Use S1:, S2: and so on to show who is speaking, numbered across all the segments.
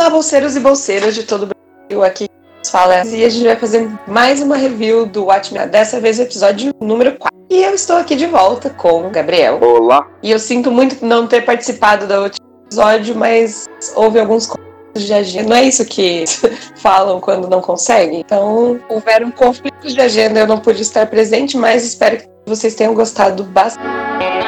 S1: Olá, bolseiros e bolseiras de todo o Brasil. Aqui fala e a gente vai fazer mais uma review do Watchmen. Dessa vez o episódio número 4. E eu estou aqui de volta com o Gabriel.
S2: Olá.
S1: E eu sinto muito não ter participado do último episódio, mas houve alguns conflitos de agenda. Não é isso que falam quando não conseguem? Então, houveram conflitos de agenda, eu não pude estar presente, mas espero que vocês tenham gostado bastante.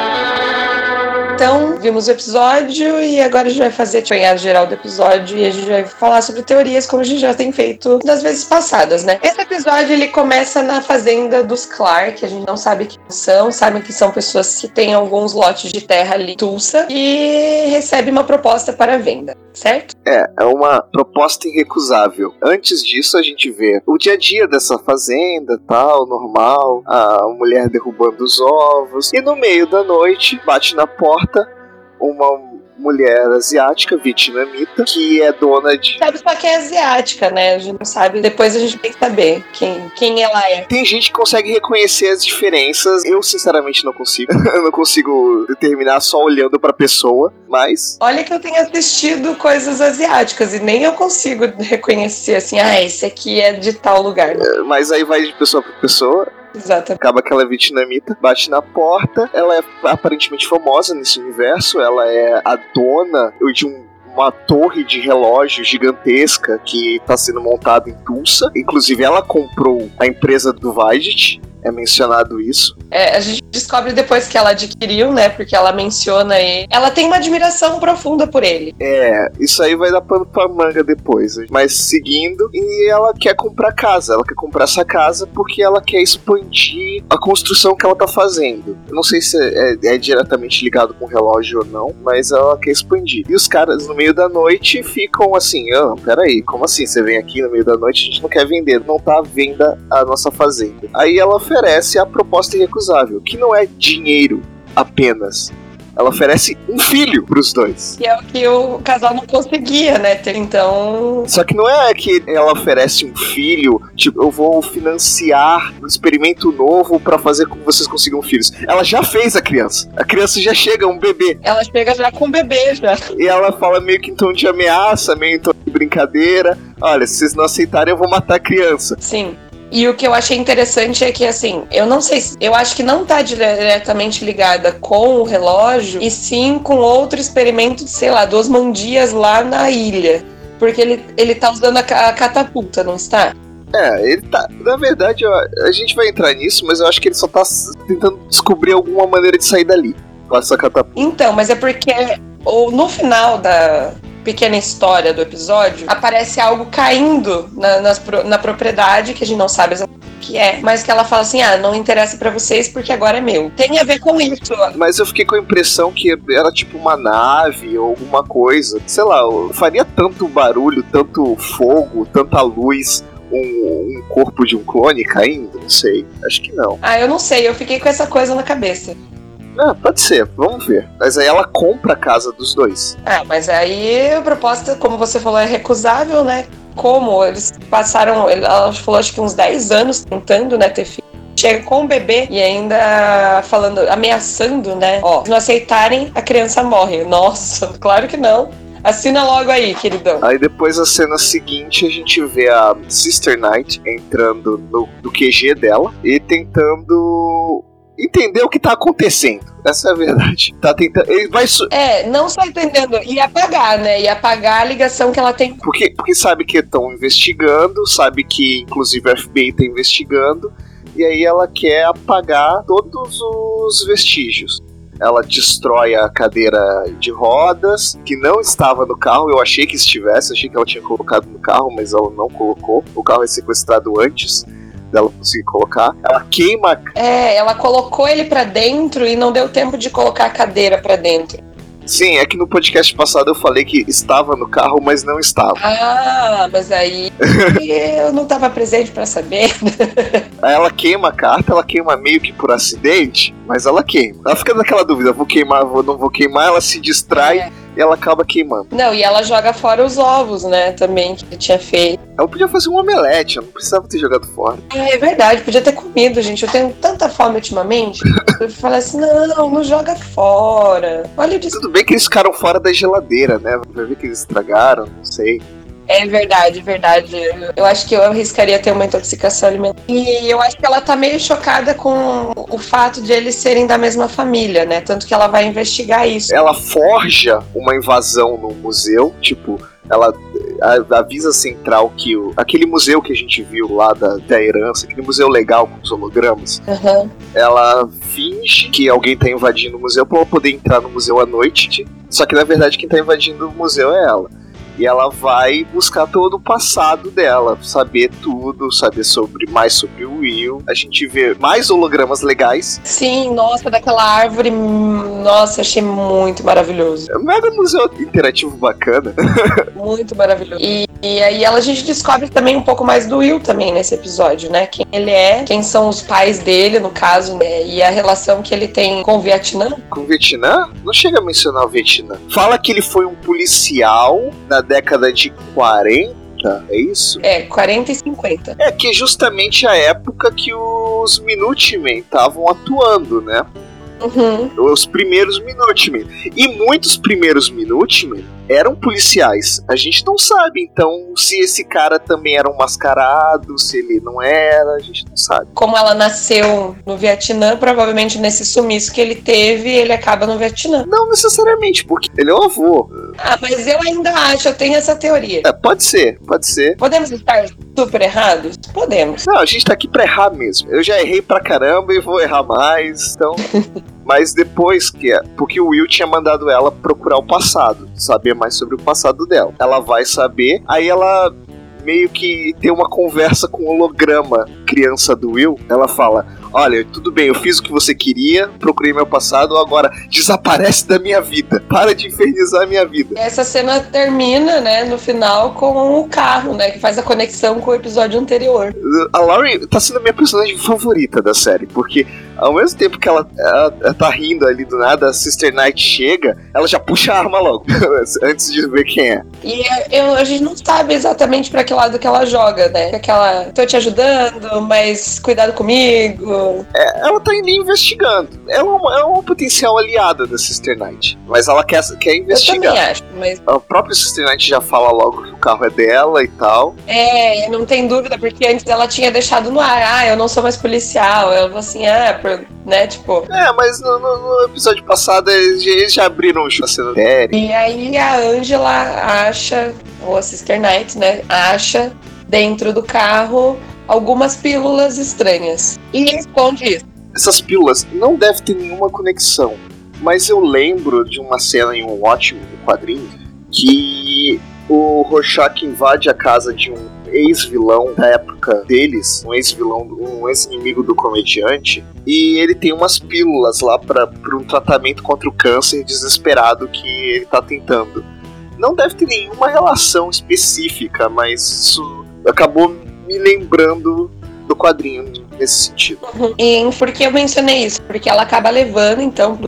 S1: Então, vimos o episódio e agora a gente vai fazer a apanhado geral do episódio e a gente vai falar sobre teorias como a gente já tem feito das vezes passadas, né? Esse episódio ele começa na fazenda dos Clark, a gente não sabe quem são, sabem que são pessoas que têm alguns lotes de terra ali, Tulsa, e recebe uma proposta para venda, certo?
S2: É, é uma proposta irrecusável. Antes disso, a gente vê o dia a dia dessa fazenda, tal, normal, a mulher derrubando os ovos, e no meio da noite bate na porta uma mulher asiática, vietnamita, que é dona de.
S1: Sabe só que é asiática, né? A gente não sabe. Depois a gente tem que saber quem, quem ela é.
S2: Tem gente que consegue reconhecer as diferenças. Eu, sinceramente, não consigo. eu não consigo determinar só olhando pra pessoa, mas.
S1: Olha que eu tenho assistido coisas asiáticas e nem eu consigo reconhecer assim, ah, esse aqui é de tal lugar. Né?
S2: É, mas aí vai de pessoa pra pessoa.
S1: Exato.
S2: Acaba que ela é vietnamita, bate na porta. Ela é aparentemente famosa nesse universo. Ela é a dona de um uma torre de relógio gigantesca que está sendo montada em Tulsa. Inclusive, ela comprou a empresa do Vaidit, é mencionado isso.
S1: É, a gente descobre depois que ela adquiriu, né? Porque ela menciona ele. Ela tem uma admiração profunda por ele.
S2: É, isso aí vai dar pano pra manga depois. Mas seguindo, e ela quer comprar casa. Ela quer comprar essa casa porque ela quer expandir a construção que ela tá fazendo. Eu não sei se é, é diretamente ligado com o relógio ou não, mas ela quer expandir. E os caras, no meio da noite, ficam assim: ah, peraí, como assim? Você vem aqui no meio da noite, a gente não quer vender, não tá à venda a nossa fazenda. Aí ela oferece a proposta irrecusável, que não é dinheiro apenas. Ela oferece um filho pros dois.
S1: Que é o que o casal não conseguia, né? Ter, então.
S2: Só que não é que ela oferece um filho, tipo, eu vou financiar um experimento novo para fazer com que vocês consigam filhos. Ela já fez a criança. A criança já chega, um bebê.
S1: Ela chega já com um bebê já.
S2: E ela fala meio que em tom de ameaça, meio em tom de brincadeira. Olha, se vocês não aceitarem, eu vou matar a criança.
S1: Sim. E o que eu achei interessante é que, assim, eu não sei, eu acho que não tá diretamente ligada com o relógio, e sim com outro experimento de, sei lá, duas mandias lá na ilha. Porque ele, ele tá usando a, a catapulta, não está?
S2: É, ele tá. Na verdade, ó, a gente vai entrar nisso, mas eu acho que ele só tá tentando descobrir alguma maneira de sair dali com essa catapulta.
S1: Então, mas é porque ou no final da, pequena história do episódio, aparece algo caindo na, nas, na propriedade, que a gente não sabe exatamente o que é, mas que ela fala assim: ah, não interessa para vocês porque agora é meu. Tem a ver com isso.
S2: Mas eu fiquei com a impressão que era tipo uma nave ou alguma coisa. Sei lá, faria tanto barulho, tanto fogo, tanta luz. Um, um, corpo de um clone caindo? Não sei. Acho que não.
S1: Ah, eu não sei. Eu fiquei com essa coisa na cabeça.
S2: Ah, pode ser, vamos ver. Mas aí ela compra a casa dos dois.
S1: Ah, mas aí a proposta, como você falou, é recusável, né? Como eles passaram, ela falou acho que uns 10 anos tentando, né, ter filho. Chega com o bebê e ainda falando, ameaçando, né? Ó, se não aceitarem, a criança morre. Nossa, claro que não. Assina logo aí, queridão.
S2: Aí depois a cena seguinte a gente vê a Sister Knight entrando no, no QG dela e tentando entender o que tá acontecendo. Essa é a verdade. Tá tentando. Ele vai.
S1: É, não só entendendo. E apagar, né? E apagar a ligação que ela tem.
S2: Porque, porque sabe que estão investigando, sabe que inclusive a FBI tá investigando. E aí ela quer apagar todos os vestígios. Ela destrói a cadeira de rodas, que não estava no carro. Eu achei que estivesse, achei que ela tinha colocado no carro, mas ela não colocou. O carro é sequestrado antes dela conseguir colocar. Ela queima.
S1: É, ela colocou ele para dentro e não deu tempo de colocar a cadeira para dentro.
S2: Sim, é que no podcast passado eu falei que estava no carro, mas não estava.
S1: Ah, mas aí eu não estava presente para saber.
S2: Ela queima a carta, ela queima meio que por acidente, mas ela queima. Ela fica naquela dúvida, vou queimar, vou, não vou queimar, ela se distrai. É e ela acaba queimando.
S1: Não, e ela joga fora os ovos, né? Também que tinha feito.
S2: Ela podia fazer um omelete, ela não precisava ter jogado fora.
S1: É, é verdade, podia ter comido, gente. Eu tenho tanta fome ultimamente. eu falei assim: não, não joga fora. Olha o
S2: Tudo bem que eles ficaram fora da geladeira, né? Vai ver que eles estragaram, não sei.
S1: É verdade, verdade. Eu acho que eu arriscaria ter uma intoxicação alimentar. E eu acho que ela tá meio chocada com o fato de eles serem da mesma família, né? Tanto que ela vai investigar isso.
S2: Ela forja uma invasão no museu, tipo, ela avisa central que o, aquele museu que a gente viu lá da, da herança, aquele museu legal com os hologramas,
S1: uhum.
S2: ela finge que alguém tá invadindo o museu para poder entrar no museu à noite. Só que na verdade quem tá invadindo o museu é ela. E ela vai buscar todo o passado dela, saber tudo, saber sobre mais sobre o Will. A gente vê mais hologramas legais.
S1: Sim, nossa, daquela árvore, nossa, achei muito maravilhoso.
S2: É um mega museu interativo bacana.
S1: muito maravilhoso. E, e aí ela, a gente descobre também um pouco mais do Will também nesse episódio, né? Quem ele é, quem são os pais dele, no caso, né? E a relação que ele tem com o Vietnã.
S2: Com o Vietnã? Não chega a mencionar o Vietnã. Fala que ele foi um policial na década de 40 é isso?
S1: É, 40 e 50.
S2: É, que é justamente a época que os Minutemen estavam atuando, né?
S1: Uhum.
S2: Os primeiros Minutemen. E muitos primeiros Minutemen eram policiais. A gente não sabe, então, se esse cara também era um mascarado, se ele não era, a gente não sabe.
S1: Como ela nasceu no Vietnã, provavelmente nesse sumiço que ele teve, ele acaba no Vietnã.
S2: Não necessariamente, porque ele é o avô.
S1: Ah, mas eu ainda acho, eu tenho essa teoria.
S2: É, pode ser, pode ser.
S1: Podemos estar super errados? Podemos.
S2: Não, a gente tá aqui pra errar mesmo. Eu já errei pra caramba e vou errar mais, então. Mas depois que. Porque o Will tinha mandado ela procurar o passado, saber mais sobre o passado dela. Ela vai saber, aí ela meio que tem uma conversa com o holograma criança do Will. Ela fala: Olha, tudo bem, eu fiz o que você queria, procurei meu passado, agora desaparece da minha vida. Para de infernizar a minha vida.
S1: Essa cena termina, né, no final, com o carro, né, que faz a conexão com o episódio anterior.
S2: A Laurie tá sendo a minha personagem favorita da série, porque ao mesmo tempo que ela, ela, ela tá rindo ali do nada, a Sister Knight chega, ela já puxa a arma logo, antes de ver quem é.
S1: E eu, a gente não sabe exatamente para que lado que ela joga, né? Aquela, tô te ajudando, mas cuidado comigo.
S2: É, ela tá indo investigando. Ela é uma, é uma potencial aliada da Sister Knight, mas ela quer, quer investigar. Eu
S1: também acho, mas...
S2: A própria Sister Knight já fala logo que o carro é dela e tal.
S1: É, não tem dúvida, porque antes ela tinha deixado no ar, ah, eu não sou mais policial. Ela falou assim, ah, por, né, tipo...
S2: É, mas no, no, no episódio passado eles, eles já abriram o cena
S1: E aí a Angela acha, ou a Sister Knight, né, acha dentro do carro algumas pílulas estranhas. E responde isso.
S2: Essas pílulas não devem ter nenhuma conexão, mas eu lembro de uma cena em um Watchmen, um quadrinho, que o Rorschach invade a casa de um ex-vilão da época deles, um ex-vilão, um ex-inimigo do comediante, e ele tem umas pílulas lá para um tratamento contra o câncer desesperado que ele tá tentando. Não deve ter nenhuma relação específica, mas isso acabou me lembrando do quadrinho nesse sentido.
S1: Uhum. E por que eu mencionei isso? Porque ela acaba levando, então,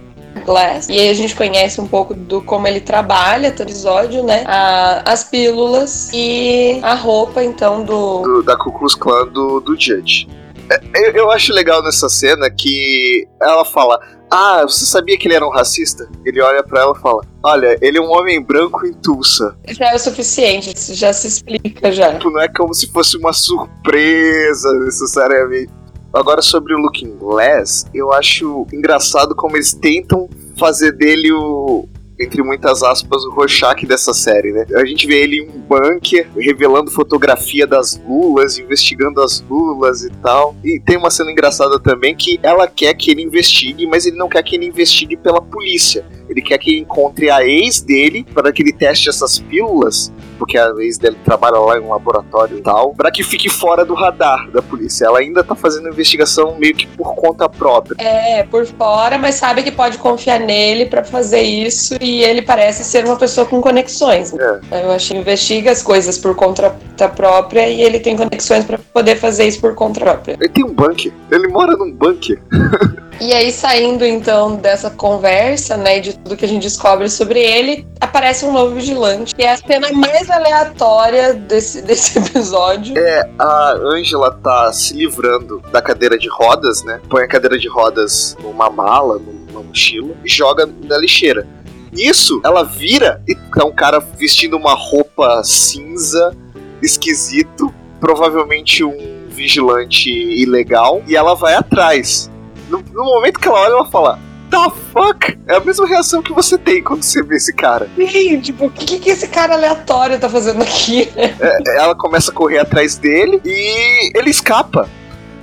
S1: Glass. E aí a gente conhece um pouco do como ele trabalha, todo episódio, né? A, as pílulas e a roupa, então, do...
S2: do da Ku Klux Klan do, do Judge. É, eu, eu acho legal nessa cena que ela fala: Ah, você sabia que ele era um racista? Ele olha para ela e fala: Olha, ele é um homem branco em Tulsa.
S1: Já é o suficiente, isso já se explica já.
S2: Tipo, não é como se fosse uma surpresa necessariamente. Agora sobre o Looking Glass, eu acho engraçado como eles tentam fazer dele o, entre muitas aspas, o Rorschach dessa série, né? A gente vê ele em um bunker, revelando fotografia das lulas, investigando as lulas e tal. E tem uma cena engraçada também que ela quer que ele investigue, mas ele não quer que ele investigue pela polícia. Ele quer que ele encontre a ex dele para que ele teste essas pílulas porque a ex dele trabalha lá em um laboratório e tal, para que fique fora do radar da polícia. Ela ainda tá fazendo investigação meio que por conta própria.
S1: É, por fora, mas sabe que pode confiar nele para fazer isso e ele parece ser uma pessoa com conexões. É. Eu acho que investiga as coisas por conta própria e ele tem conexões para poder fazer isso por conta própria.
S2: Ele tem um bunker, ele mora num bunker.
S1: E aí, saindo então dessa conversa, né, de tudo que a gente descobre sobre ele, aparece um novo vigilante, que é a cena mais aleatória desse, desse episódio.
S2: É, a Angela tá se livrando da cadeira de rodas, né? Põe a cadeira de rodas numa mala, numa mochila, e joga na lixeira. Nisso, ela vira e é um cara vestindo uma roupa cinza, esquisito, provavelmente um vigilante ilegal, e ela vai atrás. No, no momento que ela olha, ela fala: The fuck? É a mesma reação que você tem quando você vê esse cara.
S1: Sim, tipo, o que, que esse cara aleatório tá fazendo aqui?
S2: É, ela começa a correr atrás dele e ele escapa.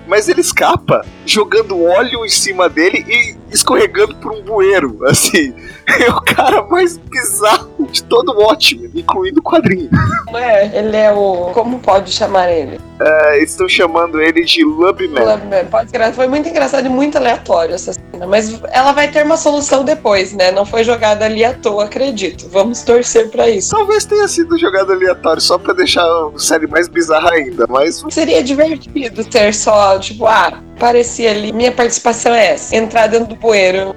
S2: Mas ele escapa jogando óleo em cima dele e escorregando por um bueiro, assim. É o cara mais bizarro de todo o ótimo, incluindo o quadrinho.
S1: É, ele é o. Como pode chamar ele?
S2: É, estão chamando ele de Lubman.
S1: Lubman. Pode ser. Foi muito engraçado e muito aleatório essa cena. Mas ela vai ter uma solução depois, né? Não foi jogada ali à toa, acredito. Vamos torcer pra isso.
S2: Talvez tenha sido jogado aleatório só pra deixar a série mais bizarra ainda, mas.
S1: Seria divertido ter só, tipo, ah, parecia ali. Minha participação é essa: entrar dentro do poeiro,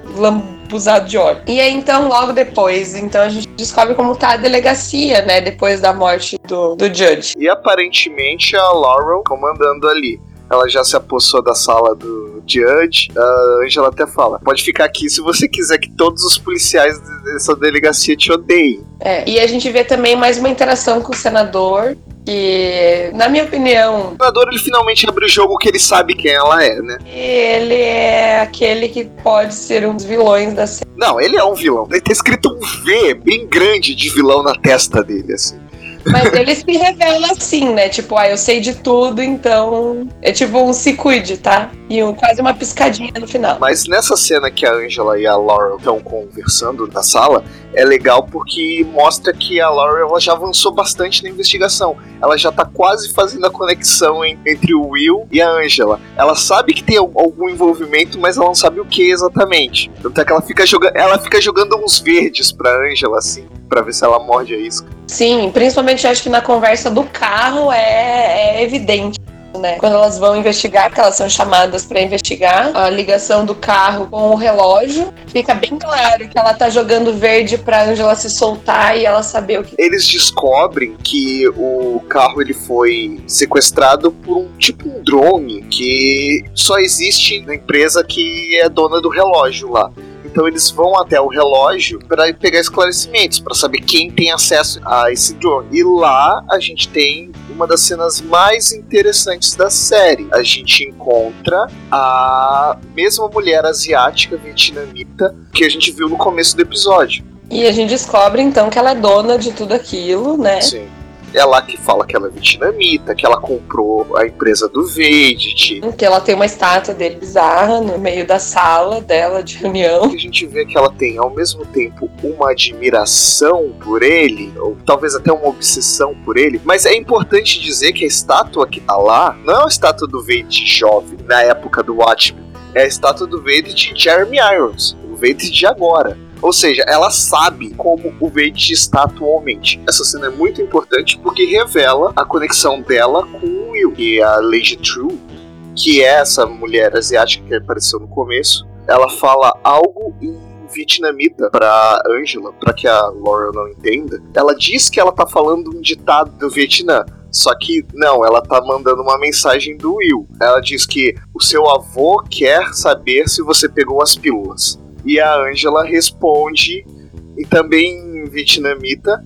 S1: lambuzado de óleo. E aí, então, logo depois, então a gente descobre como tá a delegacia, né? Depois da morte do, do Judge.
S2: E aparentemente a Laurel comandando ali. Ela já se apossou da sala do Judge. A Angela até fala: pode ficar aqui se você quiser que todos os policiais dessa delegacia te odeiem.
S1: É, e a gente vê também mais uma interação com o senador, que, na minha opinião.
S2: O senador ele finalmente abre o jogo que ele sabe quem ela é, né?
S1: Ele é aquele que pode ser um dos vilões da série.
S2: Não, ele é um vilão. Ele tá escrito um V bem grande de vilão na testa dele, assim.
S1: Mas ele se revela assim, né? Tipo, ah, eu sei de tudo, então. É tipo um se cuide, tá? E um, quase uma piscadinha no final.
S2: Mas nessa cena que a Angela e a Laurel estão conversando na sala, é legal porque mostra que a Laurel ela já avançou bastante na investigação. Ela já tá quase fazendo a conexão entre o Will e a Angela. Ela sabe que tem algum envolvimento, mas ela não sabe o que exatamente. Tanto é que ela fica jogando, ela fica jogando uns verdes pra Angela, assim, pra ver se ela morde a isca.
S1: Sim, principalmente acho que na conversa do carro é, é evidente. Né? Quando elas vão investigar, que elas são chamadas para investigar a ligação do carro com o relógio, fica bem claro que ela tá jogando verde para Angela se soltar e ela saber o que.
S2: Eles descobrem que o carro ele foi sequestrado por um tipo um drone que só existe na empresa que é dona do relógio lá. Então eles vão até o relógio para pegar esclarecimentos, para saber quem tem acesso a esse drone. E lá a gente tem uma das cenas mais interessantes da série. A gente encontra a mesma mulher asiática vietnamita que a gente viu no começo do episódio.
S1: E a gente descobre então que ela é dona de tudo aquilo, né?
S2: Sim. É lá que fala que ela é vietnamita, que ela comprou a empresa do Vedit.
S1: Que ela tem uma estátua dele bizarra no meio da sala dela de reunião.
S2: A gente vê que ela tem ao mesmo tempo uma admiração por ele, ou talvez até uma obsessão por ele. Mas é importante dizer que a estátua que tá lá não é a estátua do Vedit jovem, na época do Watchmen. É a estátua do Vedit de Jeremy Irons, o Vedit de agora. Ou seja, ela sabe como o Vade está atualmente. Essa cena é muito importante porque revela a conexão dela com o Will. E a Lady True, que é essa mulher asiática que apareceu no começo, ela fala algo em vietnamita para Angela, para que a Laurel não entenda. Ela diz que ela tá falando um ditado do Vietnã, só que não, ela tá mandando uma mensagem do Will. Ela diz que o seu avô quer saber se você pegou as pílulas. E a Angela responde, e também em vietnamita,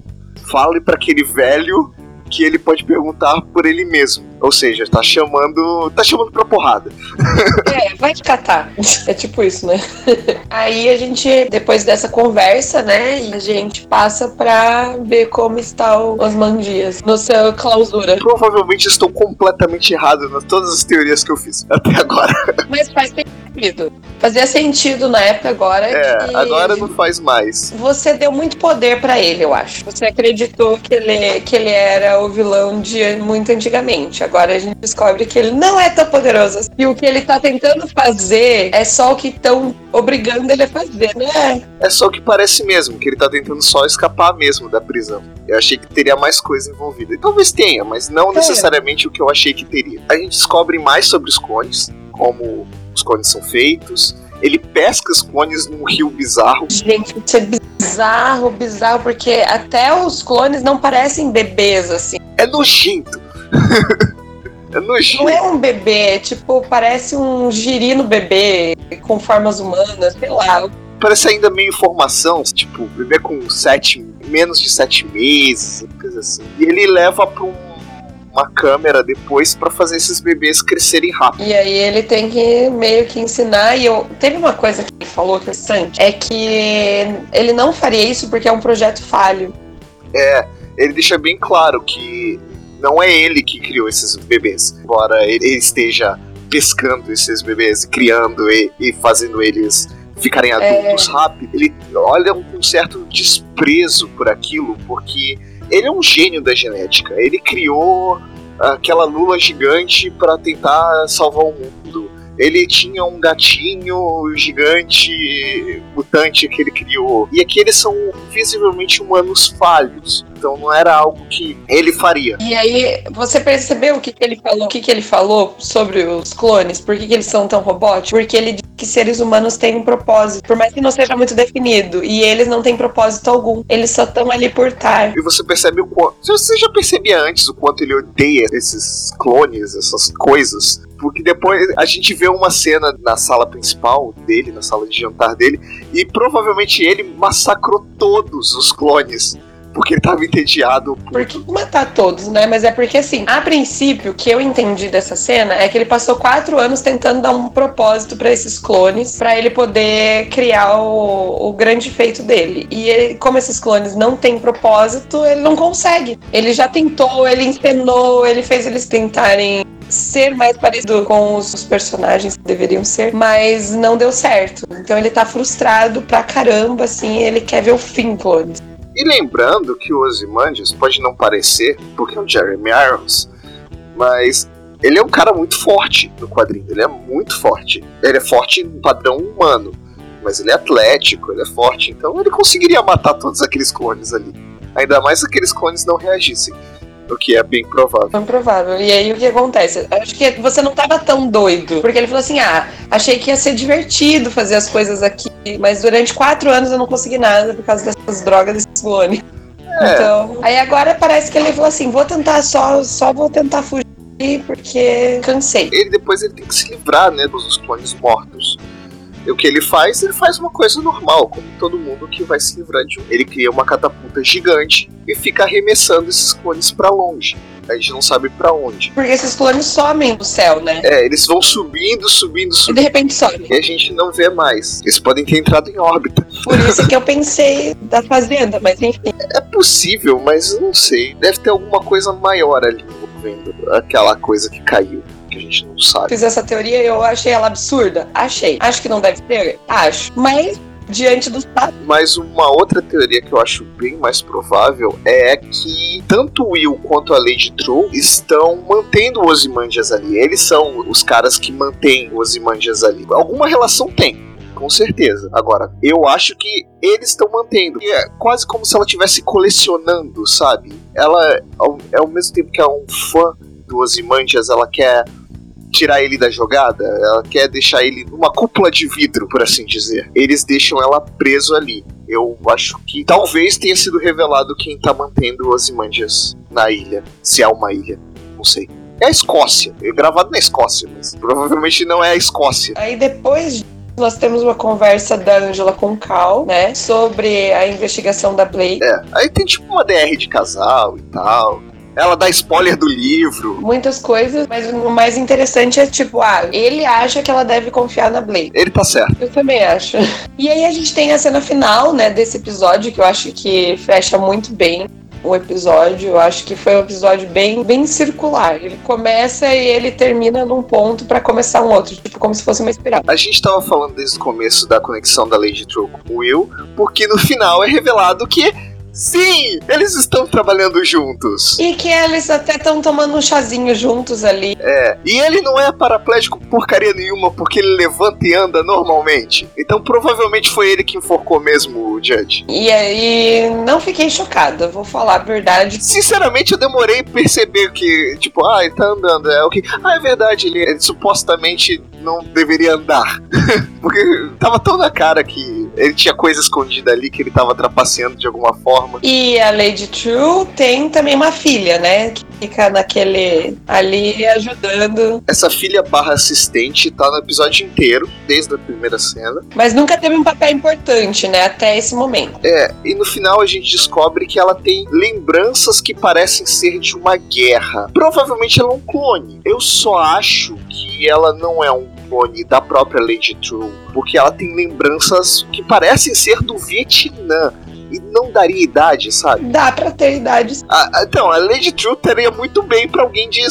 S2: fale para aquele velho que ele pode perguntar por ele mesmo. Ou seja, tá chamando. tá chamando pra porrada.
S1: É, vai te catar. É tipo isso, né? Aí a gente, depois dessa conversa, né, a gente passa pra ver como está o Osman Dias no seu clausura.
S2: Provavelmente estou completamente errado nas todas as teorias que eu fiz até agora.
S1: Mas faz sentido. Fazia sentido na época, agora.
S2: É, agora não faz mais.
S1: Você deu muito poder para ele, eu acho. Você acreditou que ele, que ele era o vilão de muito antigamente. Agora a gente descobre que ele não é tão poderoso. Assim. E o que ele tá tentando fazer é só o que estão obrigando ele a fazer, né?
S2: É só o que parece mesmo, que ele tá tentando só escapar mesmo da prisão. Eu achei que teria mais coisa envolvida. E talvez tenha, mas não é. necessariamente o que eu achei que teria. A gente descobre mais sobre os clones, como os clones são feitos, Ele pesca os clones num rio bizarro.
S1: Gente, isso é bizarro, bizarro, porque até os clones não parecem bebês, assim.
S2: É nojento. é nojento.
S1: Não é um bebê, é tipo, parece um girino bebê com formas humanas, sei lá.
S2: Parece ainda meio informação, tipo, bebê com sete, menos de sete meses, coisa assim. E ele leva pra um uma câmera depois para fazer esses bebês crescerem rápido.
S1: E aí ele tem que meio que ensinar. E eu teve uma coisa que ele falou interessante, é que ele não faria isso porque é um projeto falho.
S2: É, ele deixa bem claro que não é ele que criou esses bebês, embora ele esteja pescando esses bebês, criando e, e fazendo eles ficarem adultos é... rápido. Ele olha com um certo desprezo por aquilo, porque ele é um gênio da genética. Ele criou aquela lula gigante para tentar salvar o mundo. Ele tinha um gatinho gigante mutante que ele criou. E aqui eles são visivelmente humanos falhos. Então não era algo que ele faria.
S1: E aí, você percebeu o que, que ele falou? O que, que ele falou sobre os clones? Por que, que eles são tão robóticos? Porque ele diz que seres humanos têm um propósito, por mais que não seja muito definido. E eles não têm propósito algum. Eles só estão ali por estar.
S2: E você percebe o quanto. Você já percebia antes o quanto ele odeia esses clones, essas coisas. Porque depois a gente vê uma cena na sala principal dele, na sala de jantar dele, e provavelmente ele massacrou todos os clones porque ele tava entediado.
S1: Por que matar todos, né? Mas é porque, assim, a princípio, o que eu entendi dessa cena é que ele passou quatro anos tentando dar um propósito para esses clones, para ele poder criar o, o grande feito dele. E ele, como esses clones não têm propósito, ele não consegue. Ele já tentou, ele encenou, ele fez eles tentarem ser mais parecido com os personagens que deveriam ser, mas não deu certo. Então ele tá frustrado pra caramba, assim, ele quer ver o fim, clones.
S2: E lembrando que o Ozymandias pode não parecer, porque é o Jeremy Irons, mas ele é um cara muito forte no quadrinho, ele é muito forte. Ele é forte no padrão humano, mas ele é atlético, ele é forte, então ele conseguiria matar todos aqueles clones ali. Ainda mais se aqueles clones não reagissem. O que é bem provável.
S1: Bem provável. E aí o que acontece? Acho que você não estava tão doido. Porque ele falou assim: ah, achei que ia ser divertido fazer as coisas aqui, mas durante quatro anos eu não consegui nada por causa dessas drogas desse clone. É. Então, aí agora parece que ele falou assim: vou tentar só, só vou tentar fugir porque cansei.
S2: Ele depois ele tem que se livrar, né, dos clones mortos. E o que ele faz? Ele faz uma coisa normal, como todo mundo que vai se livrar de um. Ele cria uma catapulta gigante e fica arremessando esses clones para longe. A gente não sabe para onde.
S1: Porque esses clones somem no céu, né?
S2: É, eles vão subindo, subindo, subindo.
S1: E de repente somem.
S2: E a gente não vê mais. Eles podem ter entrado em órbita.
S1: Por isso que eu pensei da fazenda, mas enfim.
S2: É possível, mas não sei. Deve ter alguma coisa maior ali envolvendo aquela coisa que caiu que a gente não sabe.
S1: Fiz essa teoria e eu achei ela absurda. Achei. Acho que não deve ter? Acho. Mas diante dos fatos.
S2: Mas uma outra teoria que eu acho bem mais provável é que tanto o Will quanto a Lady True estão mantendo os Ozymandias ali. Eles são os caras que mantêm os Ozymandias ali. Alguma relação tem. Com certeza. Agora, eu acho que eles estão mantendo. E é quase como se ela estivesse colecionando, sabe? Ela, ao, ao mesmo tempo que é um fã do Ozymandias, ela quer tirar ele da jogada, ela quer deixar ele numa cúpula de vidro, por assim dizer. Eles deixam ela preso ali. Eu acho que talvez tenha sido revelado quem tá mantendo os Imandias na ilha. Se é uma ilha, não sei. É a Escócia, é gravado na Escócia, mas provavelmente não é a Escócia.
S1: Aí depois nós temos uma conversa da Angela com o Cal, né? Sobre a investigação da Blake.
S2: É, aí tem tipo uma DR de casal e tal. Ela dá spoiler do livro.
S1: Muitas coisas, mas o mais interessante é tipo, ah, ele acha que ela deve confiar na Blake.
S2: Ele tá certo.
S1: Eu também acho. E aí a gente tem a cena final, né, desse episódio, que eu acho que fecha muito bem o episódio. Eu acho que foi um episódio bem, bem circular. Ele começa e ele termina num ponto para começar um outro, tipo como se fosse uma espiral.
S2: A gente tava falando desde o começo da conexão da Lady True com o Will, porque no final é revelado que Sim, eles estão trabalhando juntos.
S1: E que eles até estão tomando um chazinho juntos ali.
S2: É, e ele não é paraplégico porcaria nenhuma porque ele levanta e anda normalmente. Então provavelmente foi ele que enforcou mesmo o Judge.
S1: E aí, não fiquei chocada, vou falar a verdade.
S2: Sinceramente, eu demorei a perceber que, tipo, ah, ele tá andando. É o que. Ah, é verdade, ele, ele supostamente não deveria andar. Porque tava tão na cara que ele tinha coisa escondida ali que ele tava trapaceando de alguma forma.
S1: E a Lady True tem também uma filha, né? Que fica naquele ali ajudando.
S2: Essa filha barra assistente tá no episódio inteiro, desde a primeira cena.
S1: Mas nunca teve um papel importante, né? Até esse momento.
S2: É, e no final a gente descobre que ela tem lembranças que parecem ser de uma guerra. Provavelmente ela é um clone. Eu só acho que ela não é um clone da própria Lady True, porque ela tem lembranças que parecem ser do Vietnã e não daria idade, sabe?
S1: Dá pra ter idade.
S2: Ah, então, a Lady True teria muito bem pra alguém de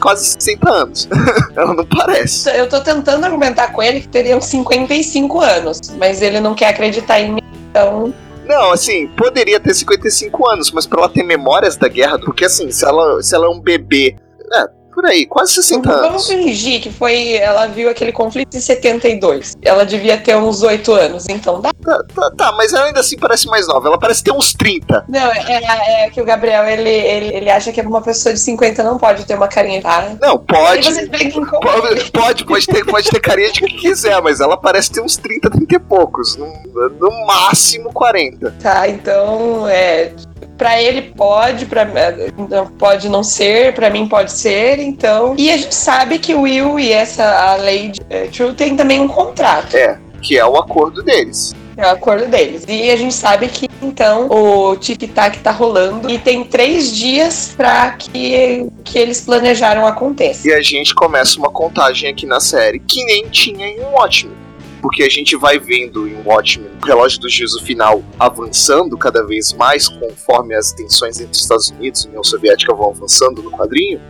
S2: quase 60 anos. Ela não parece.
S1: Eu tô tentando argumentar com ele que teriam 55 anos, mas ele não quer acreditar em mim, então.
S2: Não, assim, poderia ter 55 anos, mas pra ela ter memórias da guerra, porque assim, se ela, se ela é um bebê. É, por aí, quase 60
S1: Vamos
S2: anos.
S1: fingir que foi. Ela viu aquele conflito em 72. Ela devia ter uns 8 anos, então dá.
S2: Tá, tá, tá, mas ela ainda assim parece mais nova. Ela parece ter uns 30.
S1: Não, é, é que o Gabriel, ele, ele, ele acha que uma pessoa de 50 não pode ter uma carinha, tá?
S2: Não, pode. Pode, pode, pode ter, pode ter carinha de que quiser, mas ela parece ter uns 30, 30 e poucos. No, no máximo 40.
S1: Tá, então, é. Pra ele pode, pra, pode não ser, pra mim pode ser, então. E a gente sabe que o Will e essa a Lady é, True tem também um contrato.
S2: É, que é o acordo deles.
S1: É o acordo deles. E a gente sabe que então o tic-tac tá rolando e tem três dias pra que, que eles planejaram aconteça.
S2: E a gente começa uma contagem aqui na série que nem tinha em um ótimo. Porque a gente vai vendo em Watchmen o relógio do juízo final avançando cada vez mais conforme as tensões entre Estados Unidos e União Soviética vão avançando no quadrinho.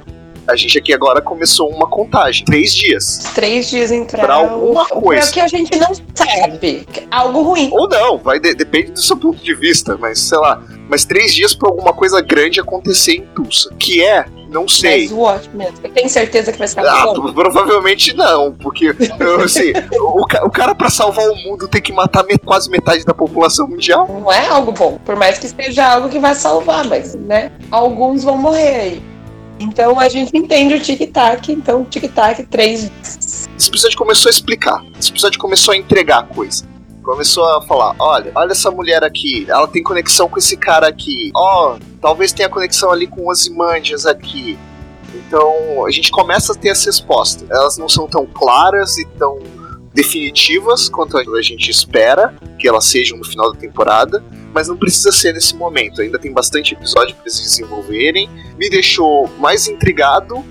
S2: A gente aqui agora começou uma contagem. Três dias.
S1: Três dias entrar.
S2: Pra alguma coisa.
S1: O que a gente não sabe. Algo ruim.
S2: Ou não, vai de- depende do seu ponto de vista, mas sei lá. Mas três dias pra alguma coisa grande acontecer em Tulsa. Que é, não sei.
S1: Mas o você tem certeza que vai ser
S2: Ah,
S1: bom?
S2: provavelmente não, porque assim, o, o cara pra salvar o mundo tem que matar me- quase metade da população mundial.
S1: Não é algo bom. Por mais que seja algo que vai salvar, mas, né? Alguns vão morrer aí. Então a gente entende o tic-tac. Então, tic-tac, três dias.
S2: Esse episódio começou a explicar. Esse episódio começou a entregar a coisa. Começou a falar, olha, olha essa mulher aqui, ela tem conexão com esse cara aqui. Ó, talvez tenha conexão ali com Ozymandias aqui. Então, a gente começa a ter as respostas. Elas não são tão claras e tão definitivas quanto a gente espera que elas sejam no final da temporada, mas não precisa ser nesse momento. Ainda tem bastante episódio para eles desenvolverem. Me deixou mais intrigado.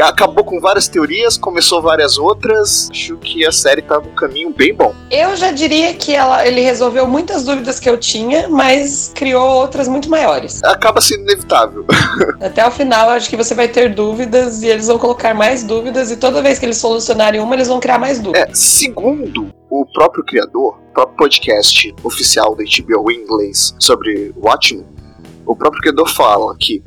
S2: Acabou com várias teorias, começou várias outras. Acho que a série tá num caminho bem bom.
S1: Eu já diria que ela, ele resolveu muitas dúvidas que eu tinha, mas criou outras muito maiores.
S2: Acaba sendo inevitável.
S1: Até o final, acho que você vai ter dúvidas e eles vão colocar mais dúvidas, e toda vez que eles solucionarem uma, eles vão criar mais dúvidas.
S2: É, segundo o próprio criador, o próprio podcast oficial da HBO em inglês sobre Watchmen, o próprio criador fala que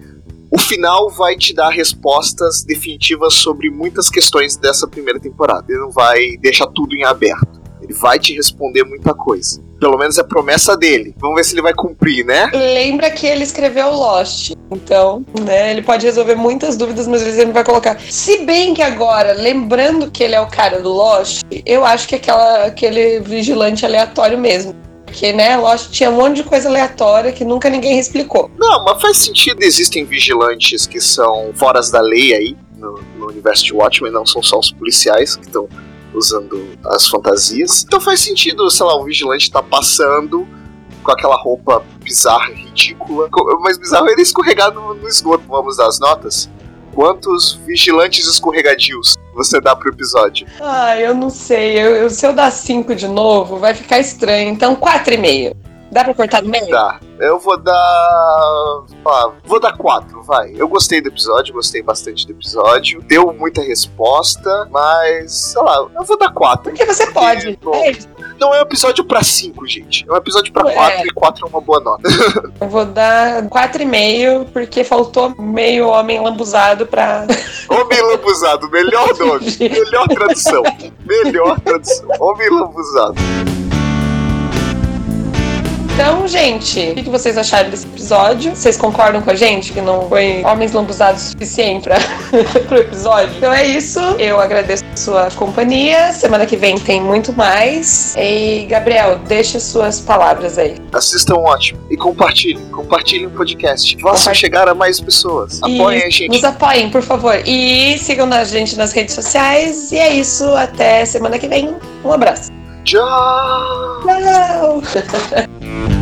S2: o final vai te dar respostas definitivas sobre muitas questões dessa primeira temporada. Ele não vai deixar tudo em aberto. Ele vai te responder muita coisa. Pelo menos é a promessa dele. Vamos ver se ele vai cumprir, né?
S1: Lembra que ele escreveu Lost, então, né, ele pode resolver muitas dúvidas, mas ele vai colocar. Se bem que agora, lembrando que ele é o cara do Lost, eu acho que aquela, aquele vigilante aleatório mesmo. Porque, né, Lost tinha um monte de coisa aleatória que nunca ninguém explicou.
S2: Não, mas faz sentido. Existem vigilantes que são foras da lei aí, no, no universo de Watchmen, não são só os policiais que estão usando as fantasias. Então faz sentido, sei lá, um vigilante tá passando com aquela roupa bizarra, ridícula. Mas bizarro é ele escorregar no, no esgoto. Vamos dar as notas? Quantos vigilantes escorregadios você dá pro episódio?
S1: Ah, eu não sei. Eu, eu- se eu dar 5 de novo, vai ficar estranho. Então, 4,5. Dá pra cortar no meio?
S2: Dá. Eu vou dar. Ah, vou dar quatro, vai. Eu gostei do episódio, gostei bastante do episódio. Deu muita resposta, mas. sei lá, eu vou dar quatro.
S1: Porque você pode.
S2: Bom.
S1: É.
S2: Não é um episódio pra cinco, gente. É um episódio pra
S1: É.
S2: quatro e quatro é uma boa nota.
S1: Eu vou dar 4,5 porque faltou meio homem lambuzado pra.
S2: Homem lambuzado, melhor nome. Melhor tradução. Melhor tradução. Homem lambuzado.
S1: Então, gente, o que vocês acharam desse episódio? Vocês concordam com a gente que não foi homens lambuzados o suficiente pra, pro episódio? Então é isso. Eu agradeço a sua companhia. Semana que vem tem muito mais. E, Gabriel, deixa suas palavras aí.
S2: Assistam ótimo. E compartilhem. Compartilhem o podcast. Façam chegar a mais pessoas. Apoiem
S1: e
S2: a gente.
S1: Nos apoiem, por favor. E sigam a gente nas redes sociais. E é isso. Até semana que vem. Um abraço.
S2: Tchau!
S1: Tchau!